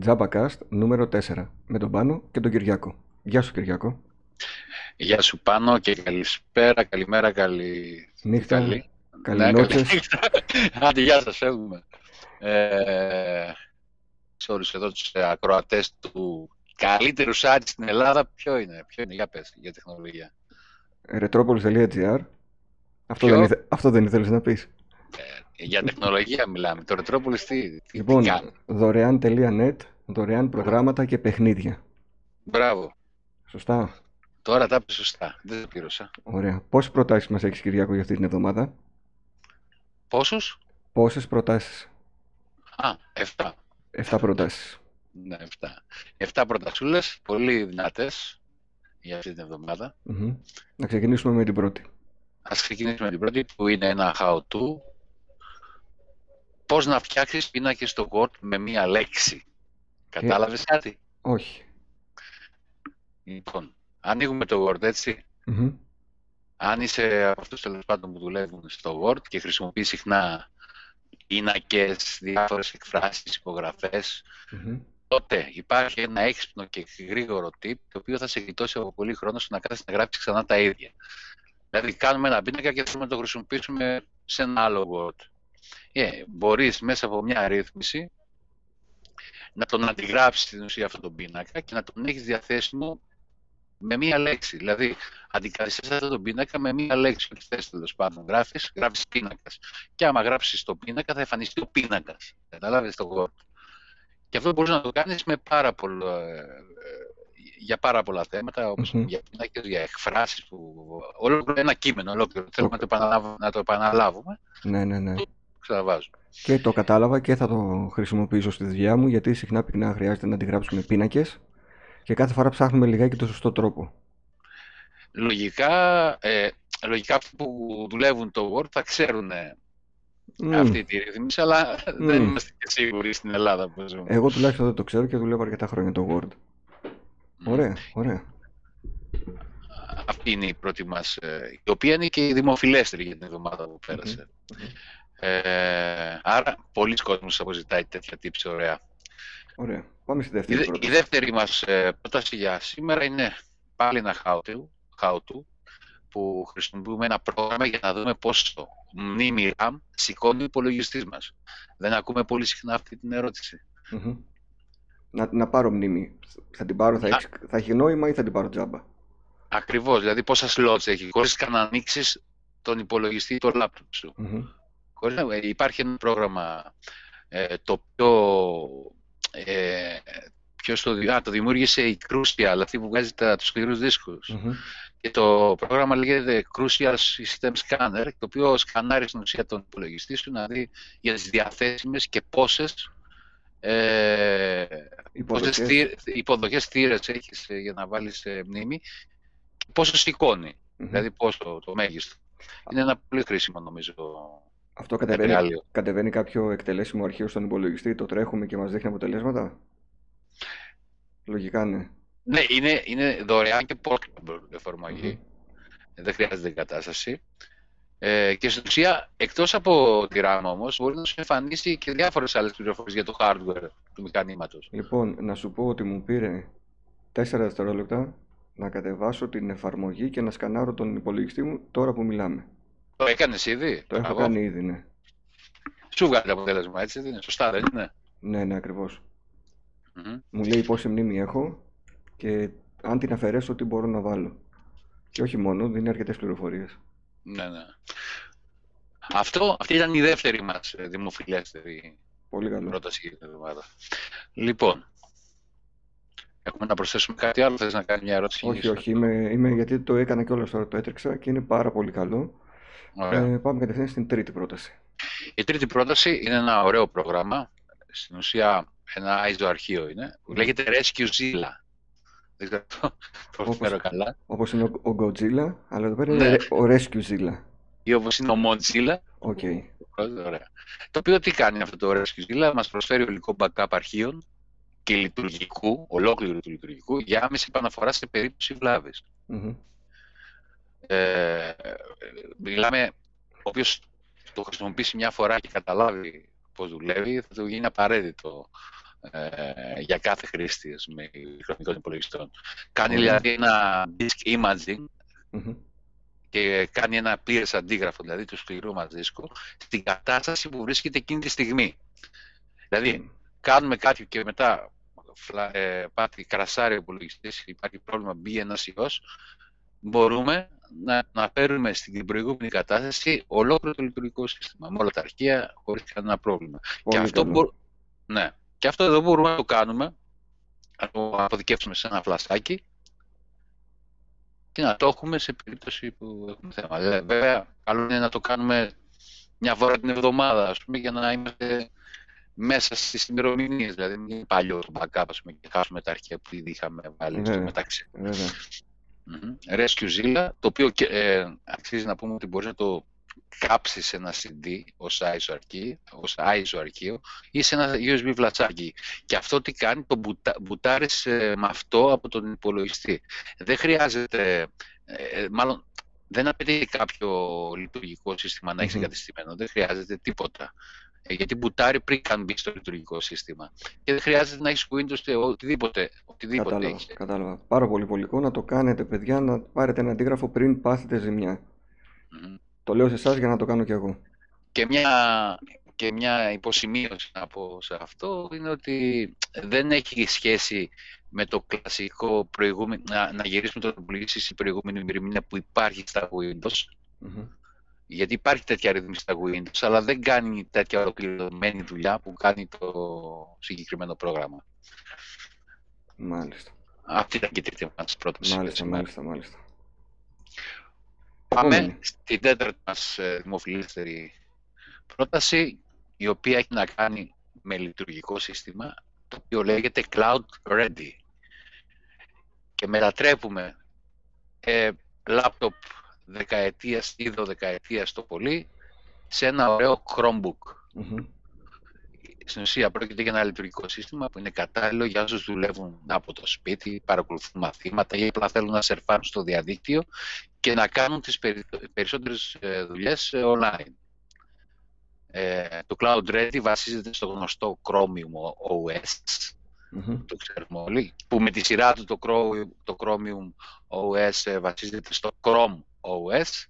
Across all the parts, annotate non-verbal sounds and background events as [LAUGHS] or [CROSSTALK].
Τζάμπακαστ νούμερο 4 με τον Πάνο και τον Κυριάκο. Γεια σου Κυριάκο. Γεια σου Πάνο και καλησπέρα, καλημέρα, καλή... Νύχτα, καλή. καλή Ναι, νότσες. νύχτα. Άντε, γεια σας, φεύγουμε. Ε, σε όλους εδώ τους ε, ακροατές του καλύτερου site στην Ελλάδα, ποιο είναι, ποιο είναι, για πες, για τεχνολογία. Retropolis.gr Αυτό, Ποιο; δεν ήθε- αυτό δεν ήθελες να πεις. Ε, για τεχνολογία μιλάμε. Το Retropolis τι, τι, Λοιπόν, τι κάνει. δωρεάν.net, δωρεάν προγράμματα και παιχνίδια. Μπράβο. Σωστά. Τώρα τα είπες σωστά. Δεν τα πλήρωσα. Ωραία. Πόσες προτάσεις μας έχεις Κυριάκο για αυτή την εβδομάδα; Πόσους; Πόσες προτάσεις. Α, 7. 7 προτάσεις. Ναι, 7. 7 πρωταξούλες, πολύ δυνατές για αυτή την εβδομάδα. Μμμ. Να ξεκινήσουμε με την πρώτη. Ας ξεκινήσουμε με την πρώτη που είναι ένα how-to. Πώς να φτιάξεις πίνακες στο Word με μία λέξη. Κατάλαβες κάτι; Όχι. Λοιπόν, ανοίγουμε το Word έτσι. Μμμ. Αν είσαι από αυτούς τέλος πάντων που δουλεύουν στο Word και χρησιμοποιείς συχνά πίνακες, διάφορες εκφράσεις, υπογραφές, Μμμ. τότε υπάρχει ένα έξυπνο και γρήγορο tip το οποίο θα σε γλιτώσει από πολύ χρόνο στο να κάθεσαι να γράψεις ξανά τα ίδια. Δηλαδή κάνουμε ένα πίνακα και θέλουμε να το χρησιμοποιήσουμε σε ένα άλλο Word. Ε, μπορείς μέσα από μια ρύθμιση να τον αντιγράψεις στην ουσία αυτόν τον πίνακα και να τον έχεις διαθέσιμο με μία λέξη. Δηλαδή, αντικαθιστάς αυτόν τον πίνακα με μία λέξη. Ό,τι θες τέλος πάντων. Γράφεις, γράφεις πίνακας. Και άμα γράψεις το πίνακα θα εμφανιστεί ο πίνακας. Κατάλαβες το Word. Και αυτό μπορείς να το κάνεις με πάρα πολλά, ε, ε, για πάρα πολλά θέματα, όπως Μμμ. για πίνακες, για εκφράσεις, που, ολόκληρο ένα κείμενο, ολόκληρο. Θέλουμε να το, επαναλάβουμε, να το επαναλάβουμε, Ναι, ναι, ναι. Ξαναβάζω. Και το κατάλαβα και θα το χρησιμοποιήσω στη δουλειά μου γιατί συχνά πυκνά χρειάζεται να αντιγράψουμε πίνακες και κάθε φορά ψάχνουμε λιγάκι το σωστό τρόπο. Λογικά, ε, λογικά αυτοί που δουλεύουν το Word θα ξέρουν Μμ. αυτή τη ρύθμιση, αλλά δεν Μμ. είμαστε και σίγουροι στην Ελλάδα που ζούμε. Εγώ τουλάχιστον δεν το ξέρω και δουλεύω αρκετά χρόνια το Word. Μμ. Ωραία, ωραία. Αυτή είναι η πρώτη μας, ε, η οποία είναι και η δημοφιλέστερη για την εβδομάδα που πέρασε. Μμμ. Ε, άρα, πολλοί κόσμος αποζητάει τέτοια tips ωραία. Ωραία. Πάμε στη Η, δεύτερη δε- η πρόταση. δεύτερη μας ε, πρόταση για σήμερα είναι πάλι ένα how-to, how-to που χρησιμοποιούμε ένα πρόγραμμα για να δούμε πώς το μνήμη RAM σηκώνει ο υπολογιστής μας. Δεν ακούμε πολύ συχνά αυτή την ερώτηση. Μμμ. Να, να πάρω μνήμη. Θα την πάρω, θα Α. έχει, θα έχει νόημα ή θα την πάρω τζάμπα; Ακριβώς, δηλαδή πόσα slots έχει, χωρίς καν να ανοίξεις τον υπολογιστή ή το laptop σου. Μμμ. Χωρίς να- ε, υπάρχει ένα πρόγραμμα ε, το οποίο ε, ποιος το, δη- α, το δημιούργησε η Crucial, αυτή που βγάζει τα, τους σκληρούς δίσκους. Μμμ. Και το πρόγραμμα λέγεται Crucial System Scanner, το οποίο σκανάρει στην ουσία τον υπολογιστή σου να δει για τις διαθέσιμες και πόσες, ε, πόσες Υποδοχές. θύρ- υποδοχές θύρες έχεις ε, για να βάλεις ε, μνήμη και πόσο σηκώνει, Μμμ. δηλαδή πόσο το μέγιστο. Είναι ένα πολύ χρήσιμο νομίζω Αυτό κατεβαίνει, εργαλείο. κατεβαίνει κάποιο εκτελέσιμο αρχείο στον υπολογιστή, το τρέχουμε και μας δείχνει αποτελέσματα; Λογικά ναι. Ναι, είναι, είναι δωρεάν και portable εφαρμογή. Δεν χρειάζεται εγκατάσταση. Ε, και στην ουσία, εκτός από τη RAM όμως, μπορεί να σου εμφανίσει και διάφορες άλλες πληροφορίες για το hardware του μηχανήματος. Λοιπόν, να σου πω ότι μου πήρε 4 δευτερόλεπτα να κατεβάσω την εφαρμογή και να σκανάρω τον υπολογιστή μου τώρα που μιλάμε. Το έκανες ήδη; Το έχω Μπράβο. κάνει ήδη, ναι. Σου βγάλει το αποτέλεσμα, έτσι δεν είναι; Σωστά, δεν είναι; Ναι, ναι, ακριβώς. Μμμ. Μου λέει πόση μνήμη έχω και αν την αφαιρέσω τι μπορώ να βάλω. Και όχι μόνο, δίνει αρκετές πληροφορίες. Ναι, ναι. Αυτό, αυτή ήταν η δεύτερη μας ε, δημοφιλέστερη Πολύ καλό. πρόταση για την εβδομάδα. Λοιπόν, έχουμε να προσθέσουμε κάτι άλλο, θες να κάνεις μια ερώτηση; Όχι, Γιώργο; όχι, είμαι, είμαι γιατί το έκανα κιόλας τώρα, το έτρεξα και είναι πάρα πολύ καλό. Ωραία. Ε, πάμε κατευθείαν στην τρίτη πρόταση. Η τρίτη πρόταση είναι ένα ωραίο πρόγραμμα, στην ουσία ένα ISO αρχείο είναι, που λέγεται Rescuezilla. Δεν ξέρω αν το προφέρω καλά. Όπως είναι ο, ο Godzilla, αλλά εδώ πέρα Ναι. είναι ο Rescuezilla. Ή όπως είναι ο Mozilla. OK. Ωραία. Το οποίο τι κάνει αυτό το Rescuezilla, μας προσφέρει ολικό backup αρχείων και λειτουργικού, ολόκληρου του λειτουργικού, για άμεση επαναφορά σε περίπτωση βλάβης. Μμμ. Ε, μιλάμε, όποιος το χρησιμοποιήσει μια φορά και καταλάβει πώς δουλεύει, θα του γίνει απαραίτητο ε, για κάθε χρήστη με χρονικών υπολογιστών. Κάνει δηλαδή ένα disk imaging και κάνει ένα πλήρες αντίγραφο, δηλαδή του σκληρού μας δίσκου, στην κατάσταση που βρίσκεται εκείνη τη στιγμή. Δηλαδή, κάνουμε κάτι και μετά ε, πάτη κρασάρει ο υπολογιστής, υπάρχει πρόβλημα, μπει ένας ιός, μπορούμε να, να παίρνουμε στην προηγούμενη κατάσταση ολόκληρο το λειτουργικό σύστημα, με όλα τα αρχεία, χωρίς κανένα πρόβλημα. και αυτό, μπο... ναι. και αυτό εδώ μπορούμε να το κάνουμε, να το αποδικεύσουμε σε ένα φλασάκι και να το έχουμε σε περίπτωση που έχουμε θέμα. Βέβαια, καλό είναι να το κάνουμε μια φορά την εβδομάδα, ας πούμε, για να είμαστε μέσα στις ημερομηνίες, δηλαδή μην είναι παλιό το backup πούμε, και χάσουμε τα αρχεία που ήδη είχαμε βάλει στο μεταξύ. Mm-hmm. Rescue Zilla, το οποίο ε, αξίζει να πούμε ότι μπορείς να το κάψεις σε ένα CD ως ISO, αρχείο, ως ISO αρχείο ή σε ένα USB βλατσάκι. Και αυτό τι κάνει, το μπουτα, μπουτάρεις ε, με αυτό από τον υπολογιστή. Δεν χρειάζεται, ε, μάλλον δεν απαιτεί κάποιο λειτουργικό σύστημα να έχεις mm-hmm. εγκατεστημένο, δεν χρειάζεται τίποτα. Ε, γιατί μπουτάρει πριν καν μπει στο λειτουργικό σύστημα. Και δεν χρειάζεται να έχεις Windows οτιδήποτε. οτιδήποτε κατάλαβα, έχεις. κατάλαβα. Πάρα πολύ πολικό να το κάνετε, παιδιά, να πάρετε ένα αντίγραφο πριν πάθετε ζημιά. Mm-hmm. Το λέω σε εσάς για να το κάνω κι εγώ. Και μια, και μια υποσημείωση να πω σε αυτό είναι ότι δεν έχει σχέση με το κλασικό προηγούμενο, να, να γυρίσουμε το πλήση στην προηγούμενη ημερομηνία που υπάρχει στα Windows. Mm-hmm. Γιατί υπάρχει τέτοια ρύθμιση στα Windows, αλλά δεν κάνει τέτοια ολοκληρωμένη δουλειά που κάνει το συγκεκριμένο πρόγραμμα. Μάλιστα. Αυτή ήταν και η τρίτη μας πρόταση. Μάλιστα, μάλιστα, μάλιστα. Πάμε στην τέταρτη μας ε, δημοφιλέστερη πρόταση, η οποία έχει να κάνει με λειτουργικό σύστημα, το οποίο λέγεται Cloud Ready. Και μετατρέπουμε ε, λάπτοπ δεκαετίας ή δωδεκαετίας το πολύ σε ένα ωραίο Chromebook. mm Στην ουσία πρόκειται για ένα λειτουργικό σύστημα που είναι κατάλληλο για όσους δουλεύουν από το σπίτι, παρακολουθούν μαθήματα ή απλά θέλουν να σερφάρουν στο διαδίκτυο και να κάνουν τις περισσότερες ε, δουλειές ε, online. Ε, το Cloud Ready βασίζεται στο γνωστό Chromium OS, το ξέρουμε όλοι, που με τη σειρά του το, Chromium, το Chromium OS βασίζεται στο Chrome OS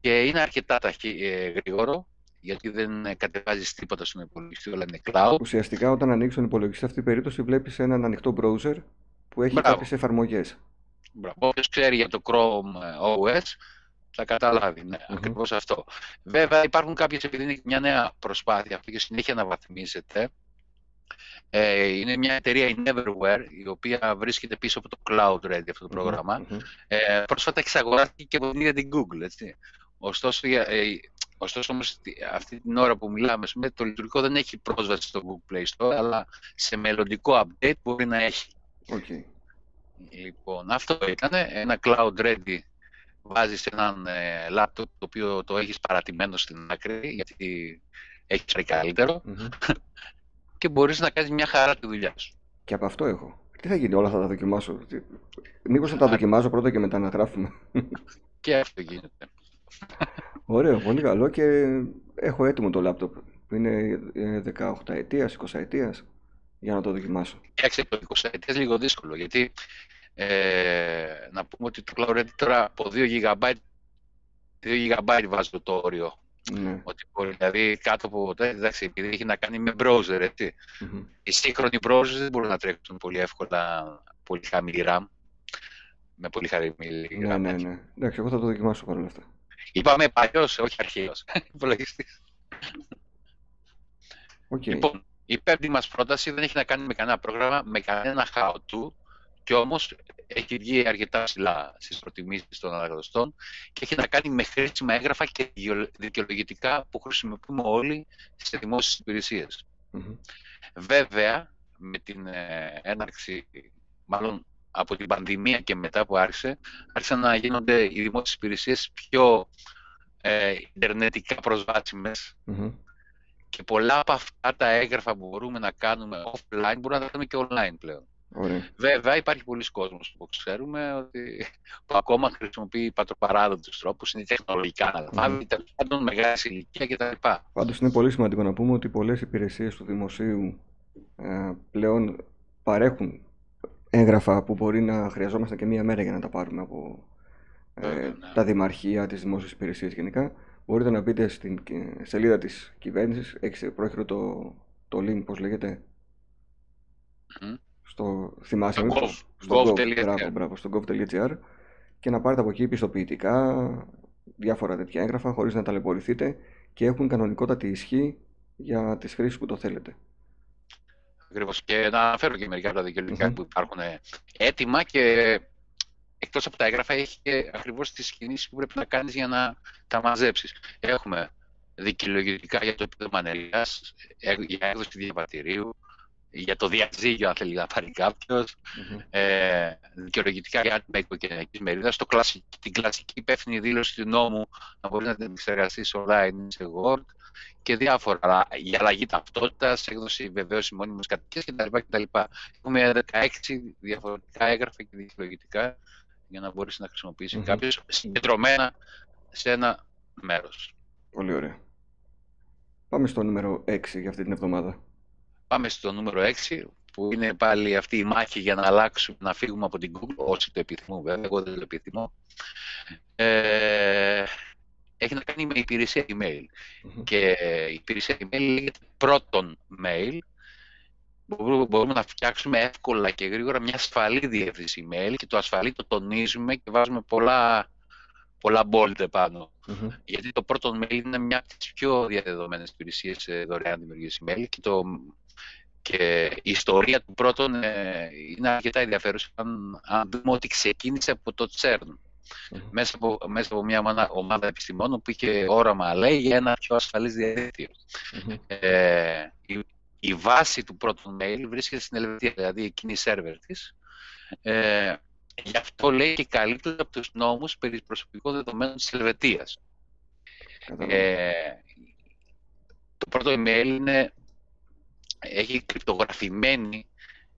και είναι αρκετά ταχύ, ε, γρήγορο γιατί δεν κατεβάζεις τίποτα στον υπολογιστή, όλα είναι cloud. Ουσιαστικά, όταν ανοίξει τον υπολογιστή, σε αυτή την περίπτωση βλέπεις έναν ανοιχτό browser που έχει κάποιες εφαρμογές. Όποιος ξέρει για το Chrome OS θα καταλάβει. Ναι, mm ακριβώς αυτό. Βέβαια, υπάρχουν κάποιες, επειδή είναι μια νέα προσπάθεια αυτή και συνέχεια αναβαθμίζεται, ε, είναι μια εταιρεία η Neverware, η οποία βρίσκεται πίσω από το Cloud Ready αυτό το πρόγραμμα. Mm-hmm. Ε, πρόσφατα εξαγοράστηκε και από την ίδια την Google. Έτσι. Ωστόσο, ε, ωστόσο όμως, αυτή την ώρα που μιλάμε, το λειτουργικό δεν έχει πρόσβαση στο Google Play Store, αλλά σε μελλοντικό update μπορεί να έχει. Okay. Λοιπόν, αυτό ήταν ένα Cloud Ready. Βάζεις έναν ε, laptop το οποίο το έχεις παρατημένο στην άκρη, γιατί έχεις πάρει καλύτερο. Mm-hmm [LAUGHS] και μπορείς να κάνεις μια χαρά τη δουλειά σου. Και από αυτό έχω. Τι θα γίνει, όλα θα τα δοκιμάσω. Μήπως θα τα δοκιμάζω πρώτα και μετά να γράφουμε. Και αυτό γίνεται. Ωραίο, πολύ καλό και έχω έτοιμο το λάπτοπ. Είναι 18 ετίας, 20 ετίας για να το δοκιμάσω. Κοίταξε, το 20 ετίας λίγο δύσκολο γιατί ε, να πούμε ότι το Cloud τώρα από 2 GB 2 GB βάζει το όριο ναι. Ότι μπορεί, δηλαδή κάτω από εντάξει, επειδή έχει να κάνει με browser, ετσι mm-hmm. Οι σύγχρονοι browsers δεν μπορούν να τρέξουν πολύ εύκολα πολύ χαμηλή RAM. Με πολύ χαμηλή ναι, RAM. Ναι, ναι, ναι. Εντάξει, εγώ θα το δοκιμάσω παρόλα αυτά. Είπαμε παλιός, όχι αρχαίος. [LAUGHS] Υπολογιστής. Okay. Λοιπόν, η πέμπτη μας πρόταση δεν έχει να κάνει με κανένα πρόγραμμα, με κανένα how-to, και όμως έχει βγει αρκετά ψηλά στις προτιμήσεις των αναγνωστών και έχει να κάνει με χρήσιμα έγγραφα και δικαιολογητικά που χρησιμοποιούμε όλοι σε δημόσιες υπηρεσίες. Βέβαια, με την ε, έναρξη, μάλλον από την πανδημία και μετά που άρχισε, άρχισαν να γίνονται οι δημόσιες υπηρεσίες πιο ε, ιντερνετικά και πολλά από αυτά τα έγγραφα που μπορούμε να κάνουμε offline μπορούμε να τα κάνουμε και online πλέον. Ωραία. Βέβαια, υπάρχει πολλοί κόσμος που ξέρουμε ότι που [LAUGHS] ακόμα χρησιμοποιεί πατροπαράδοτους τρόπους, είναι τεχνολογικά αναλαμβάνει, mm. τέλος πάντων μεγάλης ηλικία κτλ. Πάντως, είναι πολύ σημαντικό να πούμε ότι πολλές υπηρεσίες του δημοσίου ε, πλέον παρέχουν έγγραφα που μπορεί να χρειαζόμαστε και μία μέρα για να τα πάρουμε από ε, ναι. τα δημαρχία, τις δημόσιες υπηρεσίες γενικά. Μπορείτε να μπείτε στην σελίδα της κυβέρνησης, έχεις πρόχειρο το, το link, πώς λέγεται, στο, θυμάσαι, στο, gov.gr μπράβο, στο gov.gr και να πάρετε από εκεί πιστοποιητικά, διάφορα τέτοια έγγραφα, χωρίς να ταλαιπωρηθείτε και έχουν κανονικότατη ισχύ για τις χρήσεις που το θέλετε. Ακριβώς. Και να αναφέρω και μερικά από τα δικαιολογικα που υπάρχουν έτοιμα και εκτός από τα έγγραφα έχει και ακριβώς τις κινήσεις που πρέπει να κάνεις για να τα μαζέψεις. Έχουμε δικαιολογητικά για το επίδομα ανεργίας, ε, για έκδοση διαβατηρίου, για το διαζύγιο, αν θέλει να πάρει κάποιος, mm-hmm. ε, δικαιολογητικά για άτομα οικογενειακής μερίδας, την κλασική υπεύθυνη δήλωση του νόμου να μπορείς να την εξεργαστεί online σε Word και διάφορα για αλλαγή ταυτότητας, έκδοση βεβαίωσης μόνιμης κατοικίας κτλ. Έχουμε 16 διαφορετικά έγγραφα και δικαιολογητικά για να μπορέσει να χρησιμοποιήσεις mm-hmm. κάποιος συγκεντρωμένα σε ένα μέρος. Πολύ ωραία. Πάμε στο νούμερο 6 για αυτή την εβδομάδα. Πάμε στο νούμερο 6, που είναι πάλι αυτή η μάχη για να αλλάξουμε, να φύγουμε από την Google, όσοι το επιθυμούν βέβαια, εγώ δεν το επιθυμώ. Ε, έχει να κάνει με υπηρεσία email. Και η υπηρεσία email λέγεται πρώτον mail. Μπορούμε να φτιάξουμε εύκολα και γρήγορα μια ασφαλή διεύθυνση email και το ασφαλή το τονίζουμε και βάζουμε πολλά, πολλά bold επάνω. Γιατί το πρώτο mail είναι μια από τις πιο διαδεδομένες υπηρεσίες δωρεάν δημιουργίας email και το και η ιστορία του πρώτον ε, είναι αρκετά ενδιαφέρουσα αν, αν δούμε ότι ξεκίνησε από το CERN. Μέσα, από, μέσα από μια ομάδα επιστημόνων που είχε όραμα, λέει, για ένα πιο ασφαλής Ε, η, η, βάση του πρώτου mail βρίσκεται στην Ελβετία, δηλαδή εκείνη η σερβερ της. Ε, γι' αυτό λέει και καλύτερα από τους νόμους περί προσωπικών δεδομένων της Ελβετίας. Ε, το πρώτο email είναι έχει κρυπτογραφημένη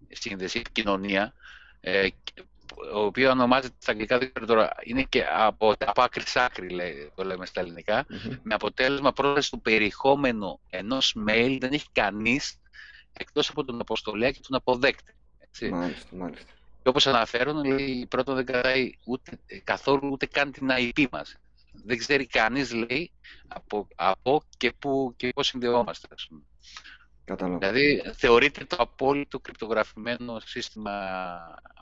σύνδεση, επικοινωνία, ε, ο οποίος ονομάζεται στα αγγλικά, δεν τώρα, είναι και από, από άκρη σ' άκρη, λέει, το λέμε στα ελληνικα με αποτέλεσμα πρόταση του περιεχόμενου ενός mail δεν έχει κανείς εκτός από τον αποστολέα και τον αποδέκτη. Έτσι. Μάλιστα, μάλιστα. Και όπως αναφέρουν, λέει, πρώτον δεν κρατάει ούτε, καθόλου ούτε καν την IP μας. Δεν ξέρει κανείς, λέει, από, από και, που, και πώς συνδεόμαστε. Ας πούμε. Δηλαδή θεωρείται το απόλυτο κρυπτογραφημένο σύστημα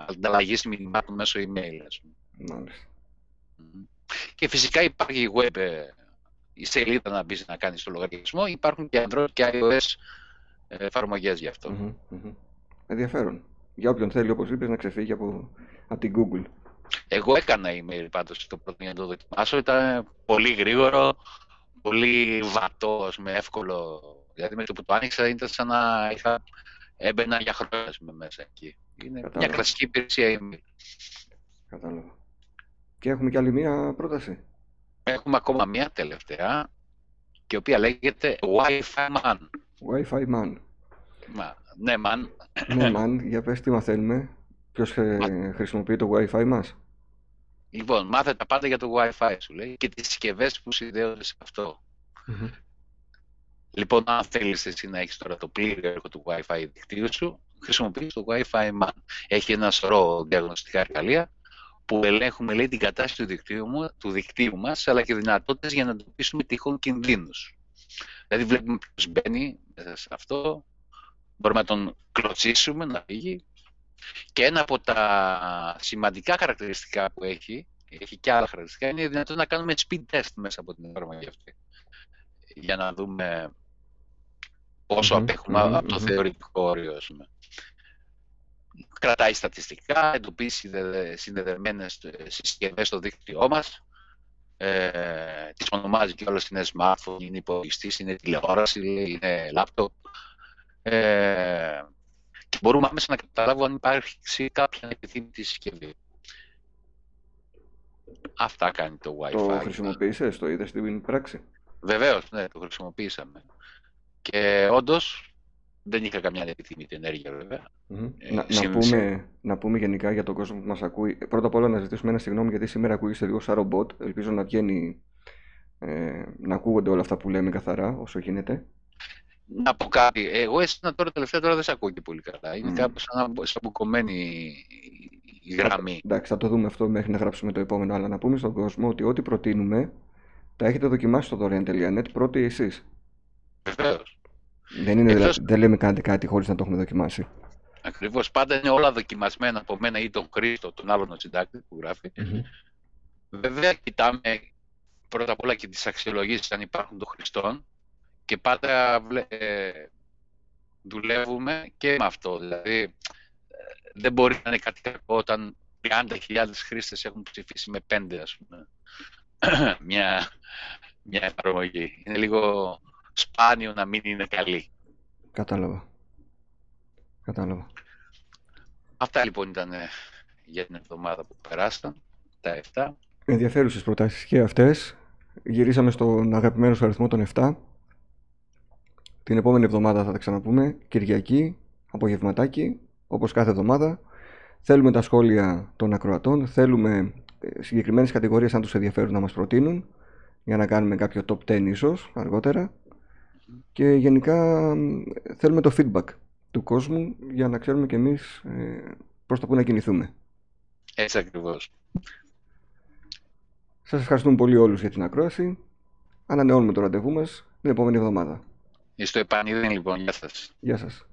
ανταλλαγής μηνυμάτων μέσω email. Ας πούμε. Και φυσικά υπάρχει η web, ε, η σελίδα να μπεις να κάνεις το λογαριασμό. Υπάρχουν και Android και iOS εφαρμογές γι' αυτό. Ενδιαφέρον. Για όποιον θέλει, όπως είπες, να ξεφύγει από, από την Google. Εγώ έκανα email πάντως το πρώτο για να το δοκιμάσω. Ήταν πολύ γρήγορο, πολύ βατό, με εύκολο Δηλαδή με το που το άνοιξα ήταν σαν να είχα έμπαινα για χρόνια με μέσα εκεί. Είναι Κατάλαβα. μια κλασική υπηρεσία email. Κατάλαβα. Και έχουμε και άλλη μία πρόταση. Έχουμε ακόμα μία τελευταία, και η οποία λέγεται Wi-Fi Man. Wi-Fi Man. Μα, ναι, man. Ναι, man. Για πες τι μαθαίνουμε. Ποιος χρησιμοποιεί το Wi-Fi μας; Λοιπόν, μάθε τα πάντα για το Wi-Fi σου λέει και τις συσκευές που συνδέονται σε αυτό. Λοιπόν, αν θέλεις εσύ να έχεις τώρα το πλήρη έργο του Wi-Fi δικτύου σου, χρησιμοποιείς το Wi-Fi Man. Έχει ένα σωρό διαγνωστικά εργαλεία που ελέγχουμε λέει, την κατάσταση του δικτύου, μου, του δικτύου μας, αλλά και δυνατότητες για να εντοπίσουμε τυχόν κινδύνους. Δηλαδή βλέπουμε ποιος μπαίνει μέσα σε αυτό, μπορούμε να τον κλωτσίσουμε, να φύγει. Και ένα από τα σημαντικά χαρακτηριστικά που έχει, έχει και άλλα χαρακτηριστικά, είναι η δυνατότητα να κάνουμε speed test μέσα από την εφαρμογή αυτή για να δούμε πόσο mm-hmm, απέχουμε mm-hmm, από το θεωρητικό όριο. Κρατάει στατιστικά, εντοπίσει συνδεδεμένες συσκευές στο δίκτυό μας, ε, τις ονομάζει και όλες είναι smartphone, είναι υπολογιστής, είναι τηλεόραση, είναι laptop. Ε, και μπορούμε άμεσα να καταλάβουμε αν υπάρχει κάποια επιθυμητή συσκευή. Αυτά κάνει το Wi-Fi. Το χρησιμοποίησες, το είδες στην πράξη; Βεβαίως, ναι, το χρησιμοποίησαμε. Και όντως δεν είχα καμιά επιθυμητή ενέργεια, βέβαια. Mm-hmm. Ε, να, να, πούμε, να πούμε γενικά για τον κόσμο που μας ακούει. Πρώτα απ' όλα να ζητήσουμε ένα συγγνώμη γιατί σήμερα ακούγεται λίγο σαν ρομπότ. Ελπίζω να βγαίνει, ε, να ακούγονται όλα αυτά που λέμε καθαρά όσο γίνεται. να πω κάτι. Εγώ εσένα τώρα τελευταία τώρα δεν σε ακούω και πολύ καλά. Είναι mm. κάπως σαν, σαν μπουκωμένη η γραμμή. Εντάξει, θα το δούμε αυτό μέχρι να γράψουμε το επόμενο. Αλλά να πούμε στον κόσμο ότι ό,τι προτείνουμε τα έχετε δοκιμάσει στο δωρεάν.net πρώτοι εσείς. Βεβαίως. Δεν, είναι, Εκτός... δεν λέμε κάντε κάτι χωρίς να το έχουμε δοκιμάσει. Ακριβώς. Πάντα είναι όλα δοκιμασμένα από μένα ή τον Χρήστο, τον άλλον συντάκτη που γράφει. Mm-hmm. Βέβαια, κοιτάμε πρώτα απ' όλα και τις αξιολογήσεις αν υπάρχουν των χρηστών και πάντα ε, δουλεύουμε και με αυτό. Δηλαδή, ε, δεν μπορεί να είναι κάτι κακό όταν 30.000 χρήστες έχουν ψηφίσει με 5, ας πούμε, [CLEARS THROAT] μια, μια εφαρμογή. Είναι λίγο σπάνιο να μην είναι καλή. Κατάλαβα. Κατάλαβα. Αυτά λοιπόν ήταν ε, για την εβδομάδα που περάσαν, τα 7. Ενδιαφέρουσες προτάσεις και αυτές. Γυρίσαμε στον αγαπημένο σου αριθμό των 7. Την επόμενη εβδομάδα θα τα ξαναπούμε. Κυριακή, απογευματάκι, όπως κάθε εβδομάδα. Θέλουμε τα σχόλια των ακροατών. Θέλουμε ε, συγκεκριμένες κατηγορίες αν τους ενδιαφέρουν να μας προτείνουν για να κάνουμε κάποιο top 10 ίσως αργότερα. Και γενικά θέλουμε το feedback του κόσμου για να ξέρουμε κι εμείς ε, προς τα που να κινηθούμε. Έτσι ακριβώς. Σας ευχαριστούμε πολύ όλους για την ακρόαση. Ανανεώνουμε το ραντεβού μας την επόμενη εβδομάδα. Είστε επανειδήν λοιπόν. Γεια σας. Γεια σας.